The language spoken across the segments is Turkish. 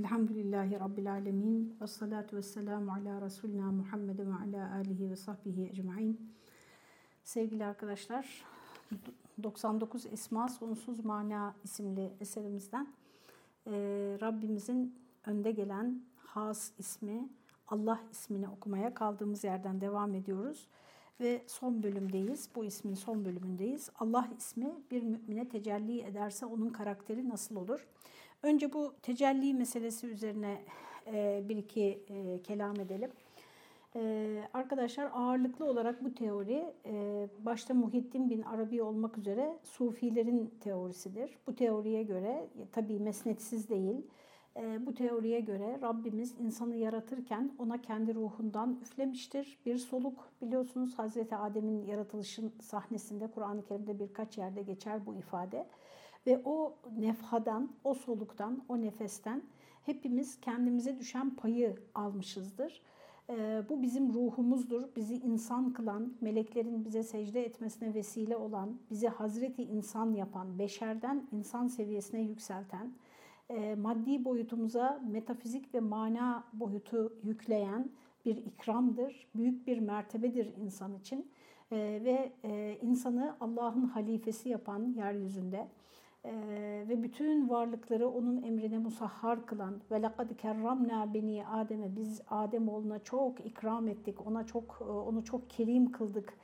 Elhamdülillahi Rabbil Alemin ve salatu ve selamu ala Resulina Muhammed ve ala alihi ve sahbihi ecma'in. Sevgili arkadaşlar, 99 Esma Sonsuz Mana isimli eserimizden e, Rabbimizin önde gelen Has ismi, Allah ismini okumaya kaldığımız yerden devam ediyoruz. Ve son bölümdeyiz, bu ismin son bölümündeyiz. Allah ismi bir mümine tecelli ederse onun karakteri nasıl olur? Önce bu tecelli meselesi üzerine e, bir iki e, kelam edelim. E, arkadaşlar ağırlıklı olarak bu teori başta Muhittin bin Arabi olmak üzere Sufilerin teorisidir. Bu teoriye göre tabi mesnetsiz değil, bu teoriye göre Rabbimiz insanı yaratırken ona kendi ruhundan üflemiştir. Bir soluk biliyorsunuz Hazreti Adem'in yaratılışın sahnesinde Kur'an-ı Kerim'de birkaç yerde geçer bu ifade. Ve o nefhadan, o soluktan, o nefesten hepimiz kendimize düşen payı almışızdır. Ee, bu bizim ruhumuzdur. Bizi insan kılan, meleklerin bize secde etmesine vesile olan, bizi Hazreti insan yapan, beşerden insan seviyesine yükselten, e, maddi boyutumuza metafizik ve mana boyutu yükleyen bir ikramdır. Büyük bir mertebedir insan için. Ee, ve e, insanı Allah'ın halifesi yapan yeryüzünde ee, ve bütün varlıkları onun emrine musahhar kılan ve lekad kerramna beni Adem'e biz Adem oğluna çok ikram ettik. Ona çok onu çok kerim kıldık.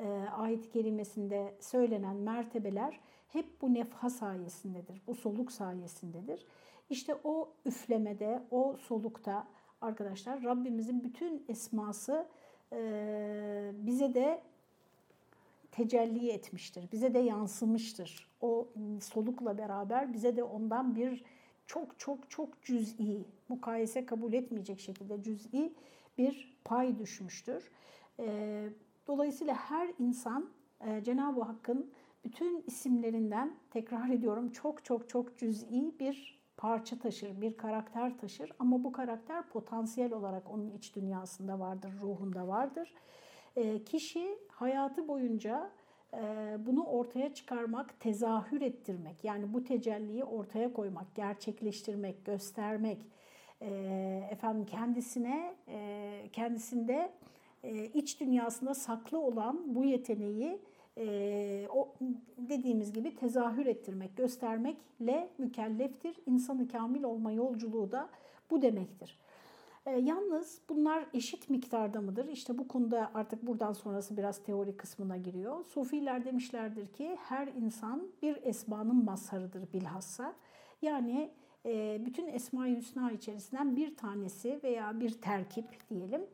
E, ayet kelimesinde söylenen mertebeler hep bu nefha sayesindedir. Bu soluk sayesindedir. İşte o üflemede, o solukta arkadaşlar Rabbimizin bütün esması e, bize de tecelli etmiştir. Bize de yansımıştır. O solukla beraber bize de ondan bir çok çok çok cüz'i, mukayese kabul etmeyecek şekilde cüz'i bir pay düşmüştür. Dolayısıyla her insan Cenab-ı Hakk'ın bütün isimlerinden tekrar ediyorum çok çok çok cüz'i bir parça taşır, bir karakter taşır ama bu karakter potansiyel olarak onun iç dünyasında vardır, ruhunda vardır. Kişi hayatı boyunca bunu ortaya çıkarmak, tezahür ettirmek, yani bu tecelliyi ortaya koymak, gerçekleştirmek, göstermek, efendim kendisine, kendisinde iç dünyasında saklı olan bu yeteneği o dediğimiz gibi tezahür ettirmek, göstermekle mükelleftir. İnsanı kamil olma yolculuğu da bu demektir. E, yalnız bunlar eşit miktarda mıdır? İşte bu konuda artık buradan sonrası biraz teori kısmına giriyor. Sufiler demişlerdir ki her insan bir esmanın mazharıdır bilhassa. Yani e, bütün Esma-i Hüsna içerisinden bir tanesi veya bir terkip diyelim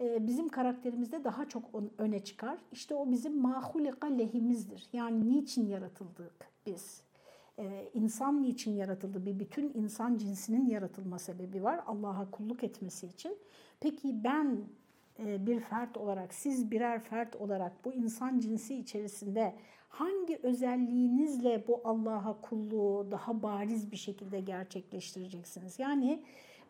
e, bizim karakterimizde daha çok öne çıkar. İşte o bizim mahulika lehimizdir. Yani niçin yaratıldık biz? E, insan niçin yaratıldı? Bir bütün insan cinsinin yaratılma sebebi var. Allah'a kulluk etmesi için. Peki ben e, bir fert olarak, siz birer fert olarak bu insan cinsi içerisinde hangi özelliğinizle bu Allah'a kulluğu daha bariz bir şekilde gerçekleştireceksiniz? Yani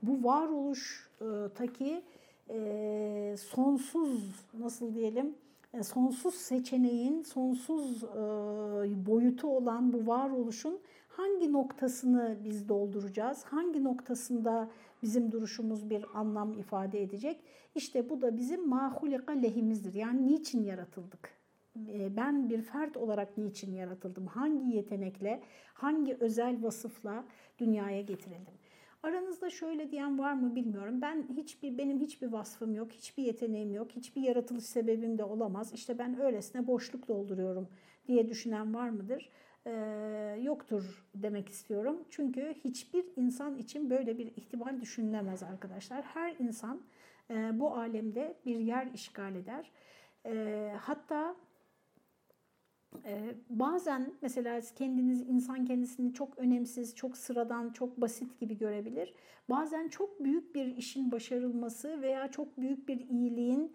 bu varoluştaki e, sonsuz nasıl diyelim sonsuz seçeneğin, sonsuz e, boyutu olan bu varoluşun hangi noktasını biz dolduracağız? Hangi noktasında bizim duruşumuz bir anlam ifade edecek? İşte bu da bizim mahulika lehimizdir. Yani niçin yaratıldık? E, ben bir fert olarak niçin yaratıldım? Hangi yetenekle, hangi özel vasıfla dünyaya getirildim? Aranızda şöyle diyen var mı bilmiyorum. Ben hiçbir benim hiçbir vasfım yok, hiçbir yeteneğim yok, hiçbir yaratılış sebebim de olamaz. İşte ben öylesine boşluk dolduruyorum diye düşünen var mıdır? Ee, yoktur demek istiyorum. Çünkü hiçbir insan için böyle bir ihtimal düşünülemez arkadaşlar. Her insan e, bu alemde bir yer işgal eder. E, hatta bazen mesela kendiniz insan kendisini çok önemsiz, çok sıradan, çok basit gibi görebilir. Bazen çok büyük bir işin başarılması veya çok büyük bir iyiliğin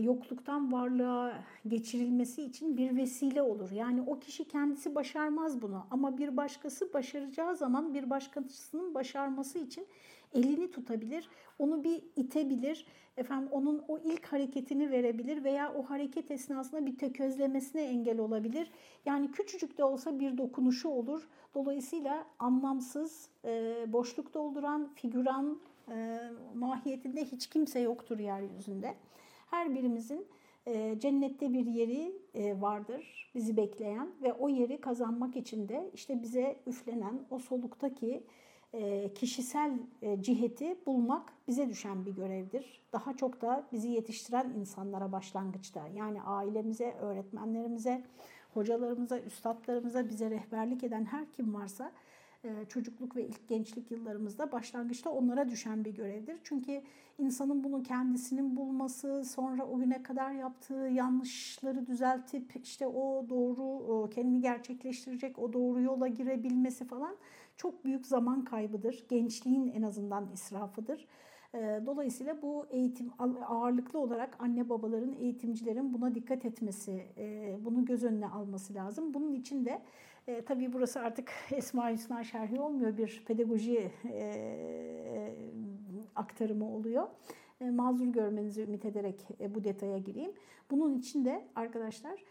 yokluktan varlığa geçirilmesi için bir vesile olur. Yani o kişi kendisi başarmaz bunu ama bir başkası başaracağı zaman bir başkasının başarması için elini tutabilir, onu bir itebilir, efendim onun o ilk hareketini verebilir veya o hareket esnasında bir tökezlemesine engel olabilir. Yani küçücük de olsa bir dokunuşu olur. Dolayısıyla anlamsız, e, boşluk dolduran, figüran e, mahiyetinde hiç kimse yoktur yeryüzünde. Her birimizin e, cennette bir yeri vardır bizi bekleyen ve o yeri kazanmak için de işte bize üflenen o soluktaki kişisel ciheti bulmak bize düşen bir görevdir. Daha çok da bizi yetiştiren insanlara başlangıçta yani ailemize, öğretmenlerimize, hocalarımıza, üstadlarımıza bize rehberlik eden her kim varsa e, çocukluk ve ilk gençlik yıllarımızda başlangıçta onlara düşen bir görevdir. Çünkü insanın bunu kendisinin bulması, sonra o güne kadar yaptığı yanlışları düzeltip işte o doğru kendini gerçekleştirecek o doğru yola girebilmesi falan çok büyük zaman kaybıdır. Gençliğin en azından israfıdır. E, dolayısıyla bu eğitim ağırlıklı olarak anne babaların, eğitimcilerin buna dikkat etmesi, e, bunu göz önüne alması lazım. Bunun için de e, tabii burası artık Esma Hüsna şerhi olmuyor, bir pedagoji e, aktarımı oluyor. Mazur görmenizi ümit ederek bu detaya gireyim. Bunun için de arkadaşlar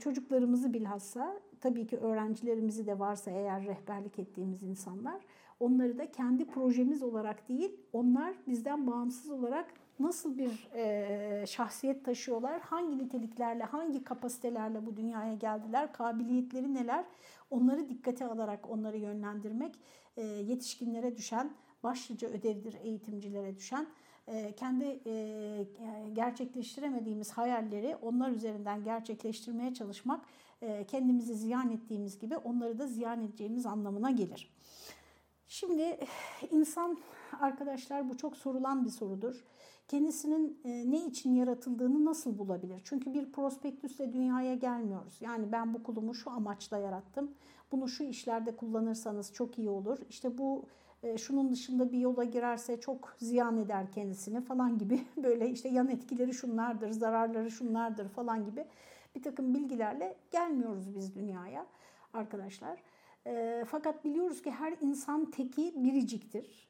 çocuklarımızı bilhassa tabii ki öğrencilerimizi de varsa eğer rehberlik ettiğimiz insanlar onları da kendi projemiz olarak değil onlar bizden bağımsız olarak nasıl bir e, şahsiyet taşıyorlar, hangi niteliklerle, hangi kapasitelerle bu dünyaya geldiler, kabiliyetleri neler, onları dikkate alarak onları yönlendirmek e, yetişkinlere düşen başlıca ödevdir eğitimcilere düşen. E, kendi e, gerçekleştiremediğimiz hayalleri onlar üzerinden gerçekleştirmeye çalışmak kendimizi ziyan ettiğimiz gibi onları da ziyan edeceğimiz anlamına gelir. Şimdi insan arkadaşlar bu çok sorulan bir sorudur kendisinin e, ne için yaratıldığını nasıl bulabilir? Çünkü bir prospektüsle dünyaya gelmiyoruz. Yani ben bu kulumu şu amaçla yarattım. Bunu şu işlerde kullanırsanız çok iyi olur. İşte bu e, şunun dışında bir yola girerse çok ziyan eder kendisini falan gibi böyle işte yan etkileri şunlardır, zararları şunlardır falan gibi bir takım bilgilerle gelmiyoruz biz dünyaya arkadaşlar. E, fakat biliyoruz ki her insan teki biriciktir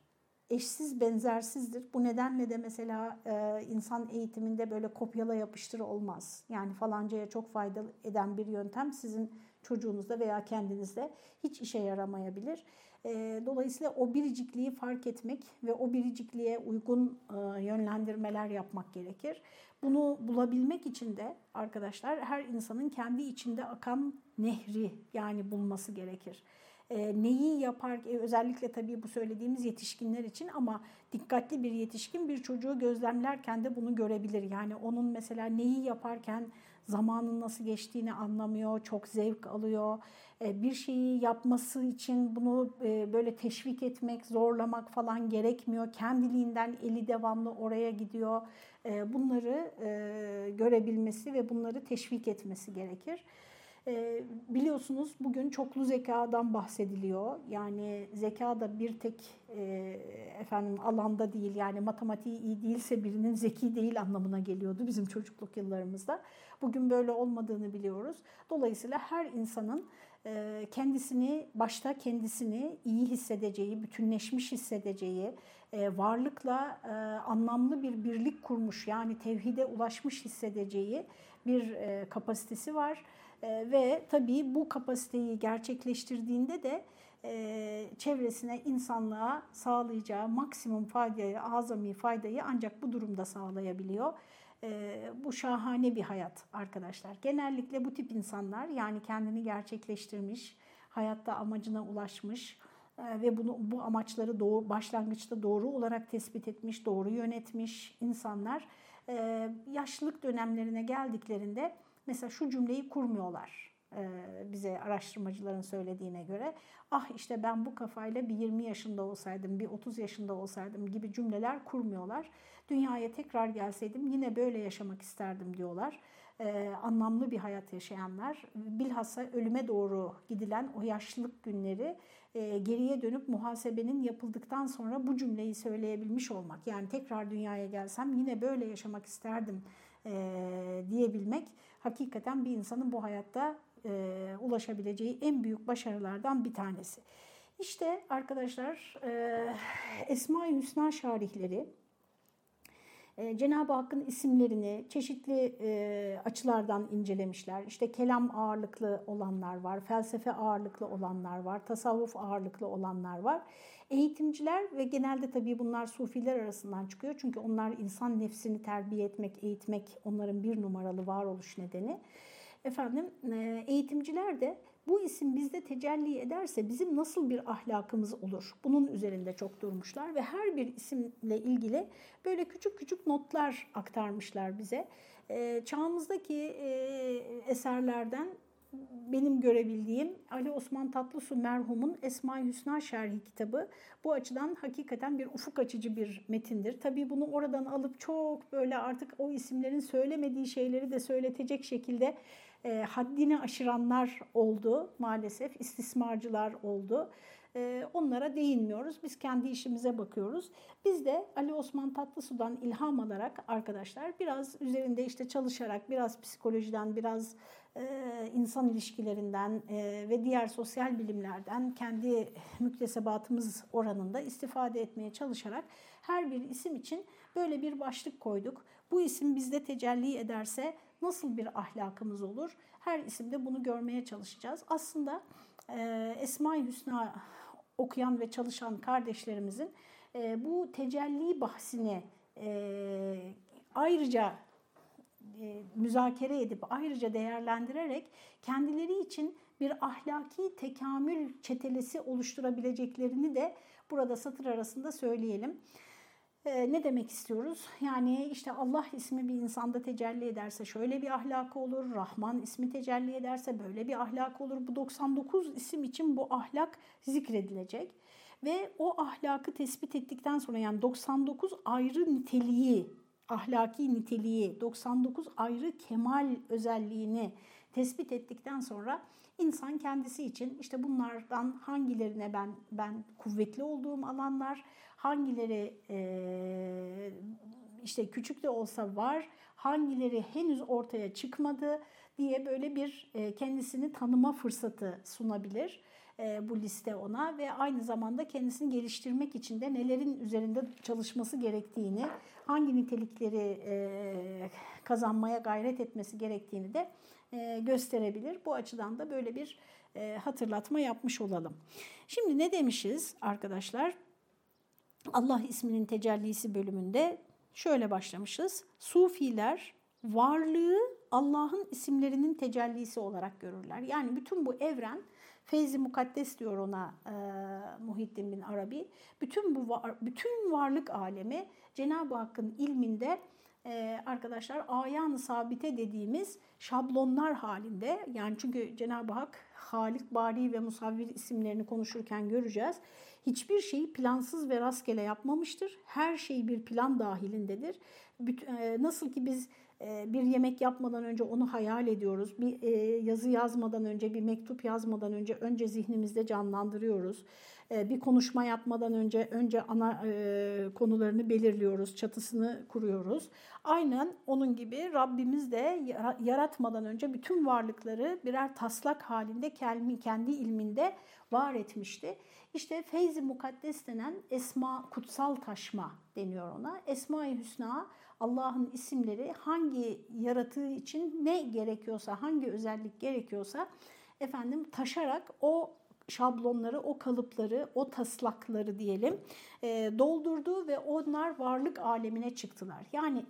eşsiz benzersizdir. Bu nedenle de mesela e, insan eğitiminde böyle kopyala yapıştır olmaz. Yani falancaya çok fayda eden bir yöntem sizin çocuğunuzda veya kendinizde hiç işe yaramayabilir. E, dolayısıyla o biricikliği fark etmek ve o biricikliğe uygun e, yönlendirmeler yapmak gerekir. Bunu bulabilmek için de arkadaşlar her insanın kendi içinde akan nehri yani bulması gerekir e, neyi yapar e, özellikle tabii bu söylediğimiz yetişkinler için ama dikkatli bir yetişkin bir çocuğu gözlemlerken de bunu görebilir. Yani onun mesela neyi yaparken zamanın nasıl geçtiğini anlamıyor, çok zevk alıyor. E, bir şeyi yapması için bunu e, böyle teşvik etmek, zorlamak falan gerekmiyor. Kendiliğinden eli devamlı oraya gidiyor. E, bunları görebilmesi ve bunları teşvik etmesi gerekir. E, biliyorsunuz bugün çoklu zekadan bahsediliyor. Yani zeka da bir tek e, efendim alanda değil yani matematiği iyi değilse birinin zeki değil anlamına geliyordu bizim çocukluk yıllarımızda. Bugün böyle olmadığını biliyoruz. Dolayısıyla her insanın e, kendisini başta kendisini iyi hissedeceği, bütünleşmiş hissedeceği, e, varlıkla e, anlamlı bir birlik kurmuş yani tevhide ulaşmış hissedeceği bir e, kapasitesi var e, ve tabii bu kapasiteyi gerçekleştirdiğinde de e, çevresine, insanlığa sağlayacağı maksimum faydayı, azami faydayı ancak bu durumda sağlayabiliyor. E, bu şahane bir hayat arkadaşlar. Genellikle bu tip insanlar yani kendini gerçekleştirmiş, hayatta amacına ulaşmış e, ve bunu bu amaçları doğru, başlangıçta doğru olarak tespit etmiş, doğru yönetmiş insanlar e, yaşlılık dönemlerine geldiklerinde Mesela şu cümleyi kurmuyorlar bize araştırmacıların söylediğine göre. Ah işte ben bu kafayla bir 20 yaşında olsaydım, bir 30 yaşında olsaydım gibi cümleler kurmuyorlar. Dünyaya tekrar gelseydim yine böyle yaşamak isterdim diyorlar. Ee, anlamlı bir hayat yaşayanlar bilhassa ölüme doğru gidilen o yaşlılık günleri e, geriye dönüp muhasebenin yapıldıktan sonra bu cümleyi söyleyebilmiş olmak. Yani tekrar dünyaya gelsem yine böyle yaşamak isterdim e, diyebilmek hakikaten bir insanın bu hayatta e, ulaşabileceği en büyük başarılardan bir tanesi. İşte arkadaşlar e, Esma-i Hüsna şarihleri e, Cenab-ı Hakk'ın isimlerini çeşitli e, açılardan incelemişler. İşte kelam ağırlıklı olanlar var, felsefe ağırlıklı olanlar var, tasavvuf ağırlıklı olanlar var. Eğitimciler ve genelde tabii bunlar sufiler arasından çıkıyor. Çünkü onlar insan nefsini terbiye etmek, eğitmek onların bir numaralı varoluş nedeni. Efendim e, eğitimciler de bu isim bizde tecelli ederse bizim nasıl bir ahlakımız olur? Bunun üzerinde çok durmuşlar ve her bir isimle ilgili böyle küçük küçük notlar aktarmışlar bize. E, çağımızdaki e, eserlerden benim görebildiğim Ali Osman Tatlısu merhumun Esma-i Hüsna Şerhi kitabı bu açıdan hakikaten bir ufuk açıcı bir metindir. Tabii bunu oradan alıp çok böyle artık o isimlerin söylemediği şeyleri de söyletecek şekilde e, haddini aşıranlar oldu maalesef, istismarcılar oldu. E, onlara değinmiyoruz. Biz kendi işimize bakıyoruz. Biz de Ali Osman Tatlısu'dan ilham alarak arkadaşlar biraz üzerinde işte çalışarak, biraz psikolojiden, biraz e, insan ilişkilerinden e, ve diğer sosyal bilimlerden kendi müktesebatımız oranında istifade etmeye çalışarak her bir isim için böyle bir başlık koyduk. Bu isim bizde tecelli ederse nasıl bir ahlakımız olur? Her isimde bunu görmeye çalışacağız. Aslında e, Esma-i Hüsna okuyan ve çalışan kardeşlerimizin e, bu tecelli bahsini e, ayrıca e, müzakere edip ayrıca değerlendirerek kendileri için bir ahlaki tekamül çetelesi oluşturabileceklerini de burada satır arasında söyleyelim. Ee, ne demek istiyoruz? Yani işte Allah ismi bir insanda tecelli ederse şöyle bir ahlak olur, Rahman ismi tecelli ederse böyle bir ahlak olur. Bu 99 isim için bu ahlak zikredilecek. Ve o ahlakı tespit ettikten sonra yani 99 ayrı niteliği, ahlaki niteliği, 99 ayrı kemal özelliğini tespit ettikten sonra insan kendisi için işte bunlardan hangilerine ben ben kuvvetli olduğum alanlar, hangileri e, işte küçük de olsa var, hangileri henüz ortaya çıkmadı diye böyle bir e, kendisini tanıma fırsatı sunabilir bu liste ona ve aynı zamanda kendisini geliştirmek için de nelerin üzerinde çalışması gerektiğini, hangi nitelikleri e, kazanmaya gayret etmesi gerektiğini de e, gösterebilir. Bu açıdan da böyle bir e, hatırlatma yapmış olalım. Şimdi ne demişiz arkadaşlar? Allah isminin tecellisi bölümünde şöyle başlamışız. Sufiler varlığı Allah'ın isimlerinin tecellisi olarak görürler. Yani bütün bu evren feyzi mukaddes diyor ona e, Muhittin bin Arabi. Bütün bu var, bütün varlık alemi Cenab-ı Hakk'ın ilminde e, arkadaşlar ayan sabite dediğimiz şablonlar halinde yani çünkü Cenab-ı Hak Halik, Bari ve Musavvir isimlerini konuşurken göreceğiz. Hiçbir şeyi plansız ve rastgele yapmamıştır. Her şey bir plan dahilindedir. E, nasıl ki biz bir yemek yapmadan önce onu hayal ediyoruz. Bir e, yazı yazmadan önce, bir mektup yazmadan önce önce zihnimizde canlandırıyoruz. Bir konuşma yapmadan önce önce ana konularını belirliyoruz, çatısını kuruyoruz. Aynen onun gibi Rabbimiz de yaratmadan önce bütün varlıkları birer taslak halinde kendi ilminde var etmişti. İşte feyzi mukaddes denen esma, kutsal taşma deniyor ona. Esma-i Hüsna Allah'ın isimleri hangi yaratığı için ne gerekiyorsa, hangi özellik gerekiyorsa efendim taşarak o şablonları, o kalıpları, o taslakları diyelim e, doldurdu ve onlar varlık alemine çıktılar. Yani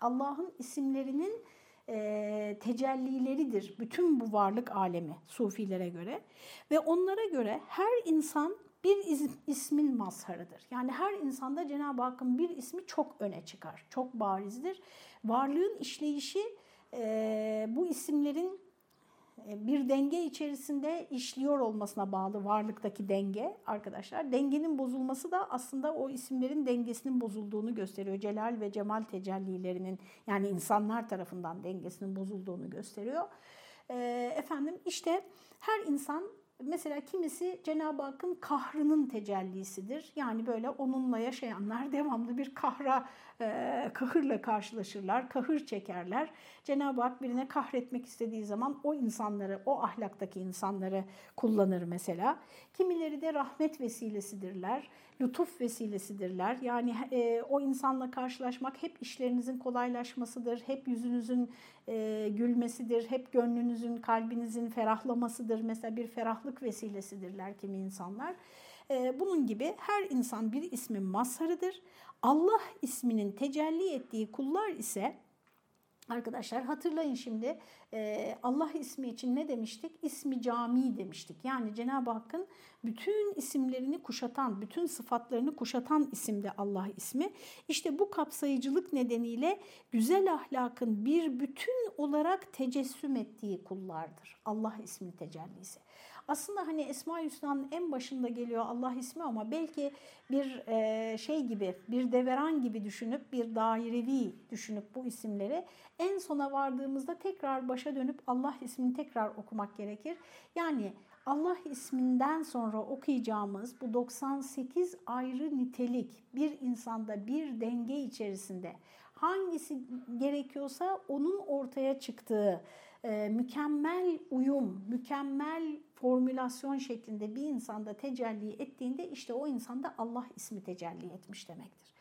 Allah'ın isimlerinin e, tecellileridir bütün bu varlık alemi sufilere göre ve onlara göre her insan bir ismin mazharıdır. Yani her insanda Cenab-ı Hakk'ın bir ismi çok öne çıkar, çok barizdir. Varlığın işleyişi e, bu isimlerin bir denge içerisinde işliyor olmasına bağlı varlıktaki denge arkadaşlar. Dengenin bozulması da aslında o isimlerin dengesinin bozulduğunu gösteriyor. Celal ve cemal tecellilerinin yani insanlar tarafından dengesinin bozulduğunu gösteriyor. Efendim işte her insan mesela kimisi Cenab-ı Hakk'ın kahrının tecellisidir. Yani böyle onunla yaşayanlar devamlı bir kahra, e, kahırla karşılaşırlar, kahır çekerler. Cenab-ı Hak birine kahretmek istediği zaman o insanları, o ahlaktaki insanları kullanır mesela. Kimileri de rahmet vesilesidirler, lütuf vesilesidirler. Yani e, o insanla karşılaşmak hep işlerinizin kolaylaşmasıdır, hep yüzünüzün e, gülmesidir, hep gönlünüzün, kalbinizin ferahlamasıdır. Mesela bir ferahlık vesilesidirler kimi insanlar. E, bunun gibi her insan bir ismin mazharıdır. Allah isminin tecelli ettiği kullar ise Arkadaşlar hatırlayın şimdi Allah ismi için ne demiştik? İsmi cami demiştik. Yani Cenab-ı Hakk'ın bütün isimlerini kuşatan, bütün sıfatlarını kuşatan isimde Allah ismi. İşte bu kapsayıcılık nedeniyle güzel ahlakın bir bütün olarak tecessüm ettiği kullardır. Allah ismi tecellisi. Aslında hani Esma-i Hüsna'nın en başında geliyor Allah ismi ama belki bir e, şey gibi, bir deveran gibi düşünüp, bir dairevi düşünüp bu isimleri en sona vardığımızda tekrar başa dönüp Allah ismini tekrar okumak gerekir. Yani Allah isminden sonra okuyacağımız bu 98 ayrı nitelik bir insanda bir denge içerisinde hangisi gerekiyorsa onun ortaya çıktığı e, mükemmel uyum, mükemmel formülasyon şeklinde bir insanda tecelli ettiğinde işte o insanda Allah ismi tecelli etmiş demektir.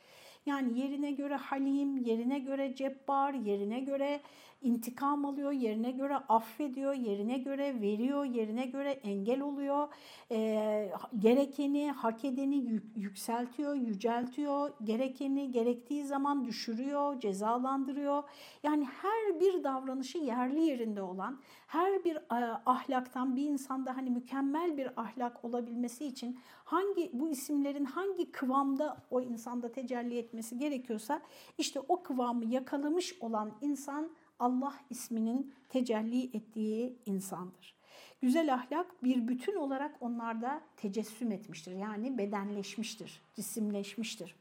Yani yerine göre halim, yerine göre cebbar, yerine göre intikam alıyor, yerine göre affediyor, yerine göre veriyor, yerine göre engel oluyor. E, gerekeni, hak edeni yükseltiyor, yüceltiyor. Gerekeni gerektiği zaman düşürüyor, cezalandırıyor. Yani her bir davranışı yerli yerinde olan, her bir e, ahlaktan bir insanda hani mükemmel bir ahlak olabilmesi için hangi bu isimlerin hangi kıvamda o insanda tecelli etmesi gerekiyorsa işte o kıvamı yakalamış olan insan Allah isminin tecelli ettiği insandır. Güzel ahlak bir bütün olarak onlarda tecessüm etmiştir. Yani bedenleşmiştir, cisimleşmiştir.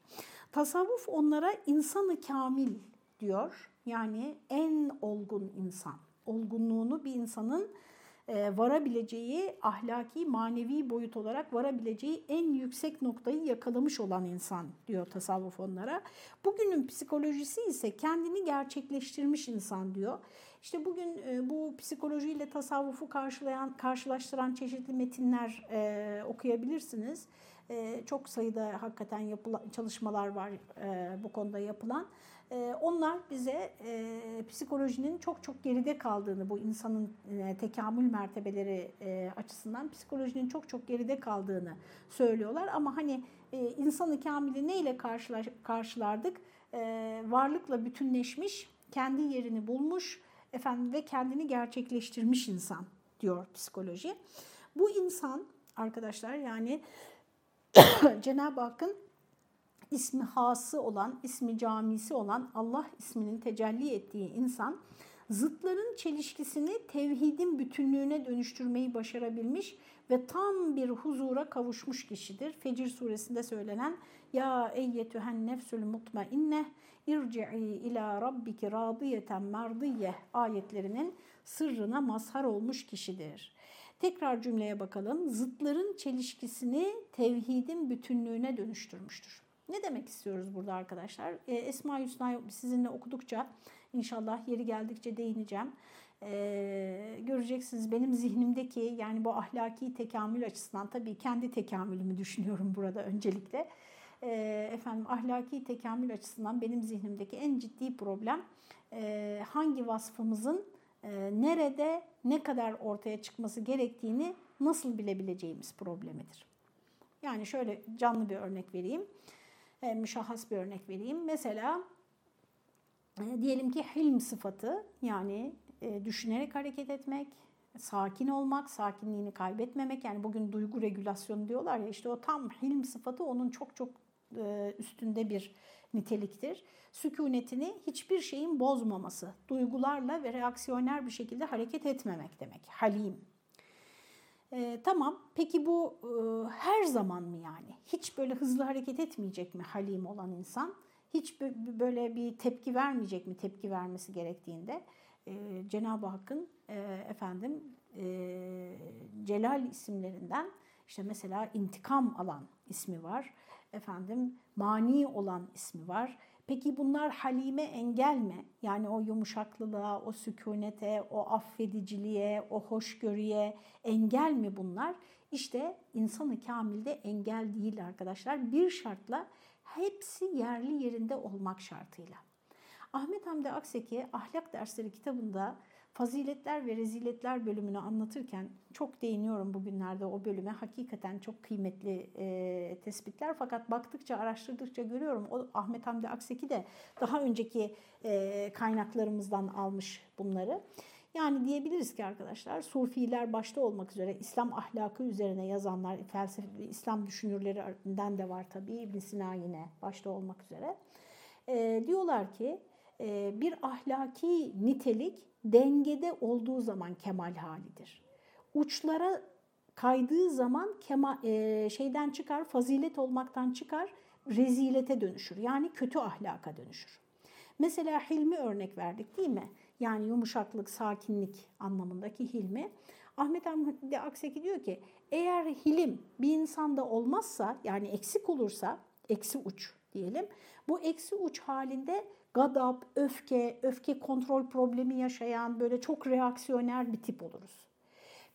Tasavvuf onlara insanı kamil diyor. Yani en olgun insan. Olgunluğunu bir insanın e, varabileceği ahlaki, manevi boyut olarak varabileceği en yüksek noktayı yakalamış olan insan diyor tasavvuf onlara. Bugünün psikolojisi ise kendini gerçekleştirmiş insan diyor. İşte bugün e, bu psikolojiyle tasavvufu karşılayan, karşılaştıran çeşitli metinler e, okuyabilirsiniz. Çok sayıda hakikaten yapılan, çalışmalar var bu konuda yapılan. Ee, onlar bize e, psikolojinin çok çok geride kaldığını, bu insanın e, tekamül mertebeleri e, açısından psikolojinin çok çok geride kaldığını söylüyorlar. Ama hani e, insanı kamili neyle karşılaş, karşılardık? varlıkla bütünleşmiş, kendi yerini bulmuş efendim ve kendini gerçekleştirmiş insan diyor psikoloji. Bu insan arkadaşlar yani Cenab-ı Hakk'ın ismi hası olan, ismi camisi olan Allah isminin tecelli ettiği insan zıtların çelişkisini tevhidin bütünlüğüne dönüştürmeyi başarabilmiş ve tam bir huzura kavuşmuş kişidir. Fecir suresinde söylenen Ya eyyetühen nefsül mutmainne irci'i ila rabbiki radiyeten merdiyye ayetlerinin sırrına mazhar olmuş kişidir. Tekrar cümleye bakalım. Zıtların çelişkisini tevhidin bütünlüğüne dönüştürmüştür. Ne demek istiyoruz burada arkadaşlar? E, Esma-i Hüsna'yı sizinle okudukça inşallah yeri geldikçe değineceğim. Ee, göreceksiniz benim zihnimdeki yani bu ahlaki tekamül açısından tabii kendi tekamülümü düşünüyorum burada öncelikle. Ee, efendim ahlaki tekamül açısından benim zihnimdeki en ciddi problem e, hangi vasfımızın e, nerede ne kadar ortaya çıkması gerektiğini nasıl bilebileceğimiz problemidir. Yani şöyle canlı bir örnek vereyim e, müşahhas bir örnek vereyim. Mesela e, diyelim ki hilm sıfatı yani e, düşünerek hareket etmek, sakin olmak, sakinliğini kaybetmemek. Yani bugün duygu regülasyonu diyorlar ya işte o tam hilm sıfatı onun çok çok e, üstünde bir niteliktir. Sükunetini hiçbir şeyin bozmaması, duygularla ve reaksiyoner bir şekilde hareket etmemek demek. Halim e, tamam peki bu e, her zaman mı yani? Hiç böyle hızlı hareket etmeyecek mi halim olan insan? Hiç böyle bir tepki vermeyecek mi tepki vermesi gerektiğinde? E, Cenab-ı Hakk'ın e, efendim e, Celal isimlerinden işte mesela intikam alan ismi var. Efendim mani olan ismi var. Peki bunlar halime engel mi? Yani o yumuşaklılığa, o sükunete, o affediciliğe, o hoşgörüye engel mi bunlar? İşte insanı kamilde engel değil arkadaşlar. Bir şartla hepsi yerli yerinde olmak şartıyla. Ahmet Hamdi Akseki Ahlak Dersleri kitabında faziletler ve reziletler bölümünü anlatırken çok değiniyorum bugünlerde o bölüme. Hakikaten çok kıymetli e, tespitler fakat baktıkça araştırdıkça görüyorum o Ahmet Hamdi Akseki de daha önceki e, kaynaklarımızdan almış bunları. Yani diyebiliriz ki arkadaşlar Sufiler başta olmak üzere İslam ahlakı üzerine yazanlar, felsefe, İslam düşünürlerinden de var tabii İbn Sina yine başta olmak üzere. E, diyorlar ki bir ahlaki nitelik dengede olduğu zaman kemal halidir. Uçlara kaydığı zaman kema, e, şeyden çıkar, fazilet olmaktan çıkar, rezilete dönüşür. Yani kötü ahlaka dönüşür. Mesela hilmi örnek verdik değil mi? Yani yumuşaklık, sakinlik anlamındaki hilmi. Ahmet Hamdi Akseki diyor ki eğer hilim bir insanda olmazsa yani eksik olursa, eksi uç diyelim. Bu eksi uç halinde gadap, öfke, öfke kontrol problemi yaşayan böyle çok reaksiyoner bir tip oluruz.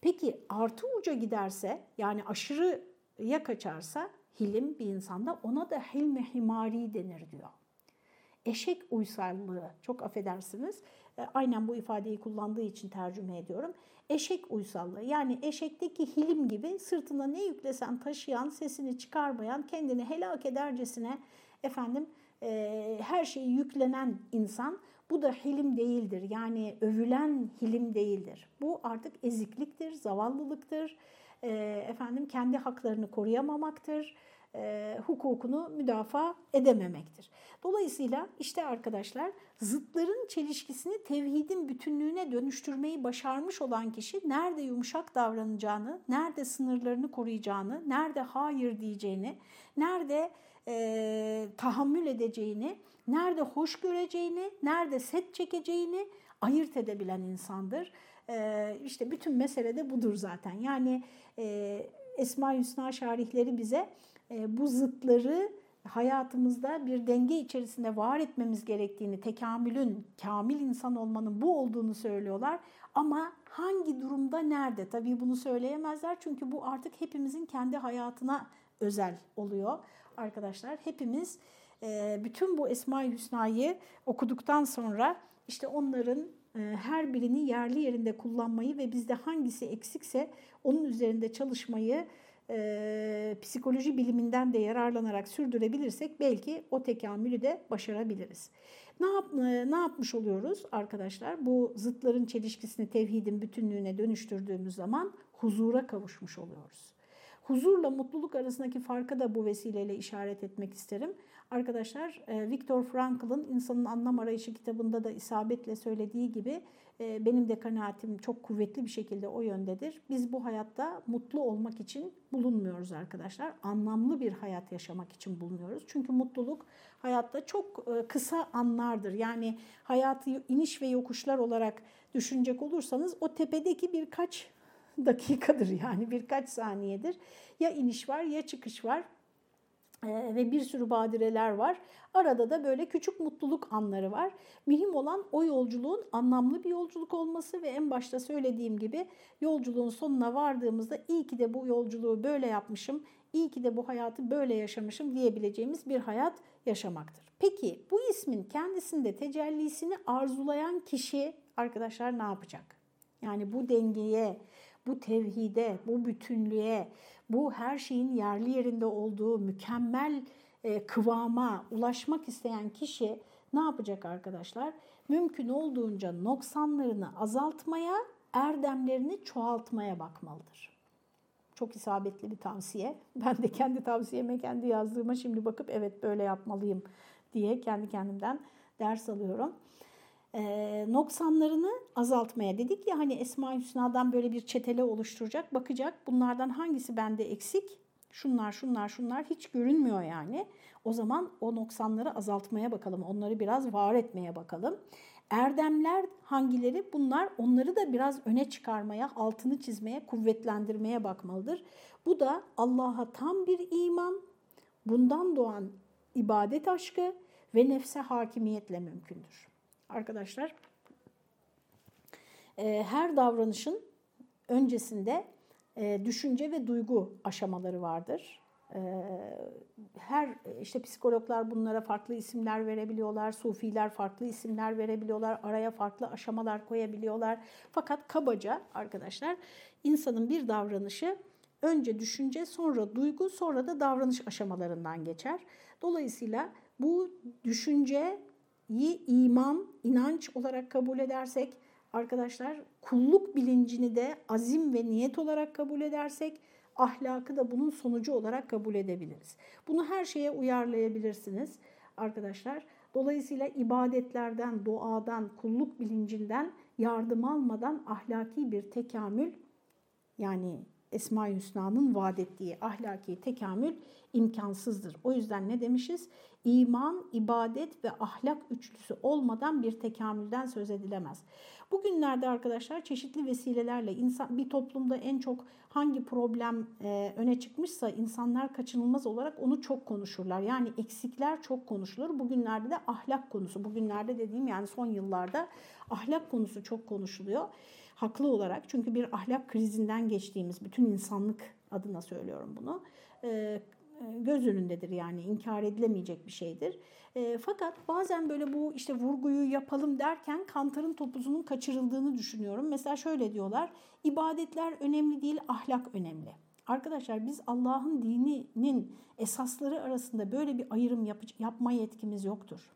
Peki artı uca giderse yani aşırıya kaçarsa hilim bir insanda ona da hilmi himari denir diyor. Eşek uysallığı çok affedersiniz e, aynen bu ifadeyi kullandığı için tercüme ediyorum. Eşek uysallığı yani eşekteki hilim gibi sırtına ne yüklesen taşıyan, sesini çıkarmayan, kendini helak edercesine efendim e, her şeyi yüklenen insan bu da hilim değildir. Yani övülen hilim değildir. Bu artık ezikliktir, zavallılıktır, e, efendim kendi haklarını koruyamamaktır, e, hukukunu müdafaa edememektir. Dolayısıyla işte arkadaşlar zıtların çelişkisini tevhidin bütünlüğüne dönüştürmeyi başarmış olan kişi nerede yumuşak davranacağını, nerede sınırlarını koruyacağını, nerede hayır diyeceğini, nerede e, tahammül edeceğini, nerede hoş göreceğini, nerede set çekeceğini ayırt edebilen insandır. E, işte bütün mesele de budur zaten. Yani e, Esma-i Hüsna şarihleri bize bu zıtları hayatımızda bir denge içerisinde var etmemiz gerektiğini, tekamülün, kamil insan olmanın bu olduğunu söylüyorlar. Ama hangi durumda, nerede? Tabii bunu söyleyemezler çünkü bu artık hepimizin kendi hayatına özel oluyor arkadaşlar. Hepimiz e, bütün bu Esma-i Hüsna'yı okuduktan sonra işte onların e, her birini yerli yerinde kullanmayı ve bizde hangisi eksikse onun üzerinde çalışmayı e, psikoloji biliminden de yararlanarak sürdürebilirsek belki o tekamülü de başarabiliriz. Ne, yap, ne yapmış oluyoruz arkadaşlar? Bu zıtların çelişkisini tevhidin bütünlüğüne dönüştürdüğümüz zaman huzura kavuşmuş oluyoruz. Huzurla mutluluk arasındaki farka da bu vesileyle işaret etmek isterim. Arkadaşlar Viktor Frankl'ın İnsanın Anlam Arayışı kitabında da isabetle söylediği gibi benim de kanaatim çok kuvvetli bir şekilde o yöndedir. Biz bu hayatta mutlu olmak için bulunmuyoruz arkadaşlar. Anlamlı bir hayat yaşamak için bulunuyoruz. Çünkü mutluluk hayatta çok e, kısa anlardır. Yani hayatı iniş ve yokuşlar olarak düşünecek olursanız o tepedeki birkaç dakikadır yani birkaç saniyedir. Ya iniş var ya çıkış var ee, ve bir sürü badireler var. Arada da böyle küçük mutluluk anları var. Mühim olan o yolculuğun anlamlı bir yolculuk olması ve en başta söylediğim gibi yolculuğun sonuna vardığımızda iyi ki de bu yolculuğu böyle yapmışım, iyi ki de bu hayatı böyle yaşamışım diyebileceğimiz bir hayat yaşamaktır. Peki bu ismin kendisinde tecellisini arzulayan kişi arkadaşlar ne yapacak? Yani bu dengeye, bu tevhide, bu bütünlüğe, bu her şeyin yerli yerinde olduğu mükemmel e, kıvama ulaşmak isteyen kişi ne yapacak arkadaşlar? Mümkün olduğunca noksanlarını azaltmaya, erdemlerini çoğaltmaya bakmalıdır. Çok isabetli bir tavsiye. Ben de kendi tavsiyeme, kendi yazdığıma şimdi bakıp evet böyle yapmalıyım diye kendi kendimden ders alıyorum noksanlarını azaltmaya dedik ya hani Esma-i Hüsna'dan böyle bir çetele oluşturacak, bakacak bunlardan hangisi bende eksik, şunlar şunlar şunlar hiç görünmüyor yani. O zaman o noksanları azaltmaya bakalım, onları biraz var etmeye bakalım. Erdemler hangileri? Bunlar onları da biraz öne çıkarmaya, altını çizmeye, kuvvetlendirmeye bakmalıdır. Bu da Allah'a tam bir iman, bundan doğan ibadet aşkı ve nefse hakimiyetle mümkündür. Arkadaşlar e, her davranışın öncesinde e, düşünce ve duygu aşamaları vardır. E, her işte psikologlar bunlara farklı isimler verebiliyorlar, sufiler farklı isimler verebiliyorlar, araya farklı aşamalar koyabiliyorlar. Fakat kabaca arkadaşlar insanın bir davranışı önce düşünce, sonra duygu, sonra da davranış aşamalarından geçer. Dolayısıyla bu düşünceyi iman, inanç olarak kabul edersek, arkadaşlar kulluk bilincini de azim ve niyet olarak kabul edersek, ahlakı da bunun sonucu olarak kabul edebiliriz. Bunu her şeye uyarlayabilirsiniz arkadaşlar. Dolayısıyla ibadetlerden, duadan, kulluk bilincinden yardım almadan ahlaki bir tekamül yani Esma-i Hüsna'nın vaat ettiği ahlaki tekamül imkansızdır. O yüzden ne demişiz? İman, ibadet ve ahlak üçlüsü olmadan bir tekamülden söz edilemez. Bugünlerde arkadaşlar çeşitli vesilelerle insan bir toplumda en çok hangi problem e, öne çıkmışsa insanlar kaçınılmaz olarak onu çok konuşurlar. Yani eksikler çok konuşulur. Bugünlerde de ahlak konusu. Bugünlerde dediğim yani son yıllarda ahlak konusu çok konuşuluyor. Haklı olarak çünkü bir ahlak krizinden geçtiğimiz bütün insanlık adına söylüyorum bunu. E, göz önündedir yani inkar edilemeyecek bir şeydir. E, fakat bazen böyle bu işte vurguyu yapalım derken kantarın topuzunun kaçırıldığını düşünüyorum. Mesela şöyle diyorlar, ibadetler önemli değil, ahlak önemli. Arkadaşlar biz Allah'ın dininin esasları arasında böyle bir ayrım yap yapma yetkimiz yoktur.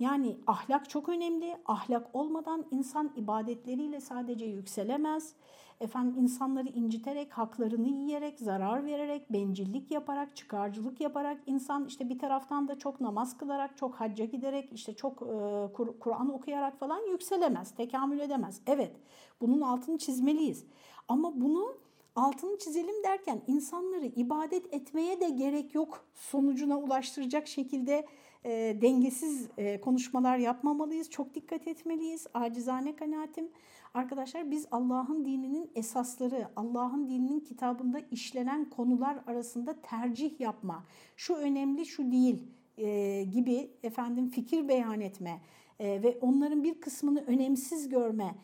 Yani ahlak çok önemli. Ahlak olmadan insan ibadetleriyle sadece yükselemez efendim insanları inciterek, haklarını yiyerek, zarar vererek, bencillik yaparak, çıkarcılık yaparak insan işte bir taraftan da çok namaz kılarak, çok hacca giderek, işte çok e, Kur'an okuyarak falan yükselemez, tekamül edemez. Evet, bunun altını çizmeliyiz. Ama bunu altını çizelim derken insanları ibadet etmeye de gerek yok sonucuna ulaştıracak şekilde e, dengesiz e, konuşmalar yapmamalıyız. Çok dikkat etmeliyiz. Acizane kanaatim. Arkadaşlar biz Allah'ın dininin esasları, Allah'ın dininin kitabında işlenen konular arasında tercih yapma, şu önemli, şu değil e, gibi efendim fikir beyan etme e, ve onların bir kısmını önemsiz görme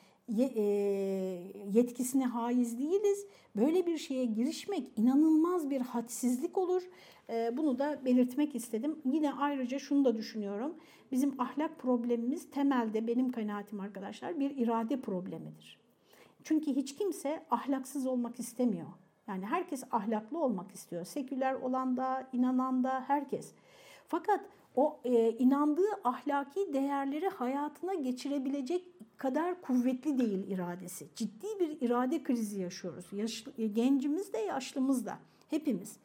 yetkisine haiz değiliz. Böyle bir şeye girişmek inanılmaz bir hadsizlik olur. E, bunu da belirtmek istedim. Yine ayrıca şunu da düşünüyorum. Bizim ahlak problemimiz temelde benim kanaatim arkadaşlar bir irade problemidir. Çünkü hiç kimse ahlaksız olmak istemiyor. Yani herkes ahlaklı olmak istiyor. Seküler olan da, inanan da herkes. Fakat o e, inandığı ahlaki değerleri hayatına geçirebilecek kadar kuvvetli değil iradesi. Ciddi bir irade krizi yaşıyoruz. Yaşlı, e, gencimiz de yaşlımız da hepimiz.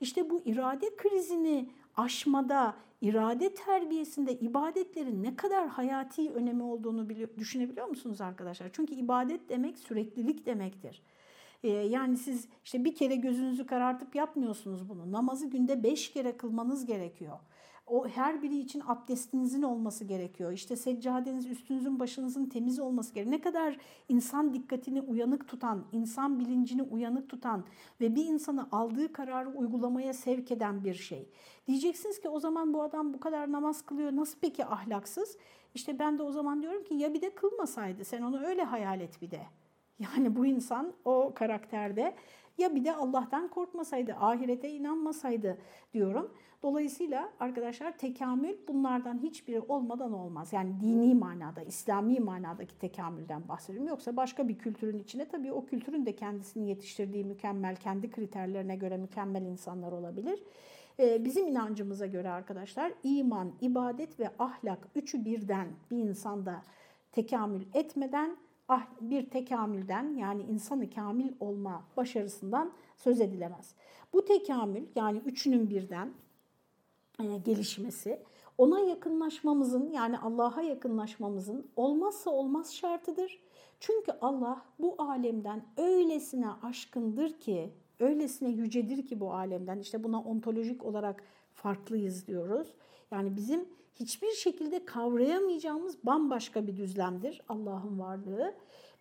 İşte bu irade krizini aşmada, irade terbiyesinde ibadetlerin ne kadar hayati önemi olduğunu biliyor, düşünebiliyor musunuz arkadaşlar? Çünkü ibadet demek süreklilik demektir. Ee, yani siz işte bir kere gözünüzü karartıp yapmıyorsunuz bunu. Namazı günde beş kere kılmanız gerekiyor. O her biri için abdestinizin olması gerekiyor. İşte seccadeniz üstünüzün başınızın temiz olması gerekiyor. Ne kadar insan dikkatini uyanık tutan, insan bilincini uyanık tutan ve bir insanı aldığı kararı uygulamaya sevk eden bir şey. Diyeceksiniz ki o zaman bu adam bu kadar namaz kılıyor nasıl peki ahlaksız? İşte ben de o zaman diyorum ki ya bir de kılmasaydı sen onu öyle hayal et bir de. Yani bu insan o karakterde ya bir de Allah'tan korkmasaydı, ahirete inanmasaydı diyorum. Dolayısıyla arkadaşlar tekamül bunlardan hiçbiri olmadan olmaz. Yani dini manada, İslami manadaki tekamülden bahsediyorum. Yoksa başka bir kültürün içinde tabii o kültürün de kendisini yetiştirdiği mükemmel, kendi kriterlerine göre mükemmel insanlar olabilir. Ee, bizim inancımıza göre arkadaşlar iman, ibadet ve ahlak üçü birden bir insanda tekamül etmeden ah, bir tekamülden yani insanı kamil olma başarısından söz edilemez. Bu tekamül yani üçünün birden e, gelişmesi ona yakınlaşmamızın yani Allah'a yakınlaşmamızın olmazsa olmaz şartıdır. Çünkü Allah bu alemden öylesine aşkındır ki öylesine yücedir ki bu alemden. İşte buna ontolojik olarak farklıyız diyoruz. Yani bizim hiçbir şekilde kavrayamayacağımız bambaşka bir düzlemdir Allah'ın varlığı.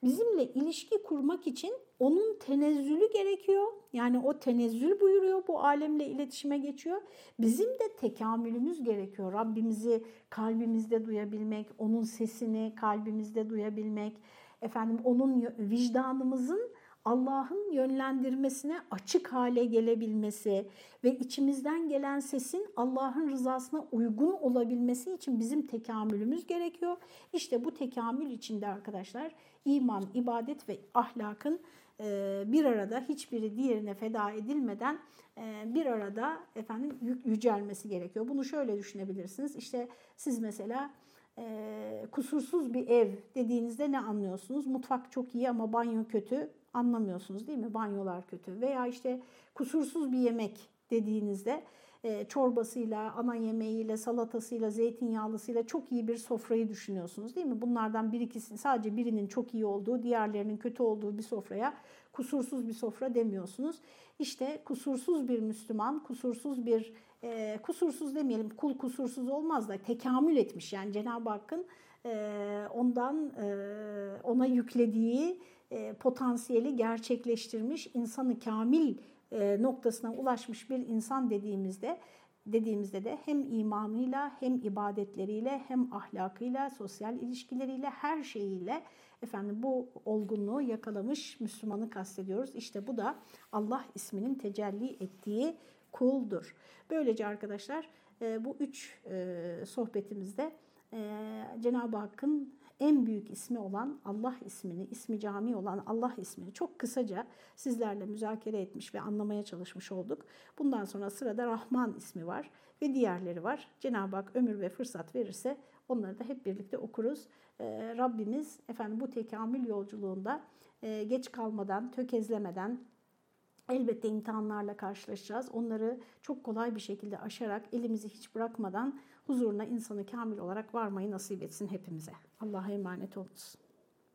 Bizimle ilişki kurmak için onun tenezzülü gerekiyor. Yani o tenezzül buyuruyor, bu alemle iletişime geçiyor. Bizim de tekamülümüz gerekiyor. Rabbimizi kalbimizde duyabilmek, onun sesini kalbimizde duyabilmek, efendim onun vicdanımızın Allah'ın yönlendirmesine açık hale gelebilmesi ve içimizden gelen sesin Allah'ın rızasına uygun olabilmesi için bizim tekamülümüz gerekiyor. İşte bu tekamül içinde arkadaşlar iman, ibadet ve ahlakın e, bir arada hiçbiri diğerine feda edilmeden e, bir arada efendim yücelmesi gerekiyor. Bunu şöyle düşünebilirsiniz. İşte siz mesela e, kusursuz bir ev dediğinizde ne anlıyorsunuz? Mutfak çok iyi ama banyo kötü anlamıyorsunuz değil mi? Banyolar kötü veya işte kusursuz bir yemek dediğinizde e, çorbasıyla, ana yemeğiyle, salatasıyla, zeytinyağlısıyla çok iyi bir sofrayı düşünüyorsunuz değil mi? Bunlardan bir ikisi sadece birinin çok iyi olduğu, diğerlerinin kötü olduğu bir sofraya kusursuz bir sofra demiyorsunuz. İşte kusursuz bir Müslüman, kusursuz bir e, kusursuz demeyelim, kul kusursuz olmaz da tekamül etmiş. Yani Cenab-ı Hakk'ın ondan ona yüklediği potansiyeli gerçekleştirmiş, insanı kamil noktasına ulaşmış bir insan dediğimizde dediğimizde de hem imanıyla hem ibadetleriyle hem ahlakıyla, sosyal ilişkileriyle her şeyiyle efendim bu olgunluğu yakalamış Müslümanı kastediyoruz. İşte bu da Allah isminin tecelli ettiği kuldur. Böylece arkadaşlar bu üç sohbetimizde Cenab-ı Hakk'ın en büyük ismi olan Allah ismini, ismi cami olan Allah ismini çok kısaca sizlerle müzakere etmiş ve anlamaya çalışmış olduk. Bundan sonra sırada Rahman ismi var ve diğerleri var. Cenab-ı Hak ömür ve fırsat verirse onları da hep birlikte okuruz. Ee, Rabbimiz efendim bu tekamül yolculuğunda e, geç kalmadan, tökezlemeden, Elbette imtihanlarla karşılaşacağız. Onları çok kolay bir şekilde aşarak elimizi hiç bırakmadan huzuruna insanı kamil olarak varmayı nasip etsin hepimize. Allah'a emanet olunuz.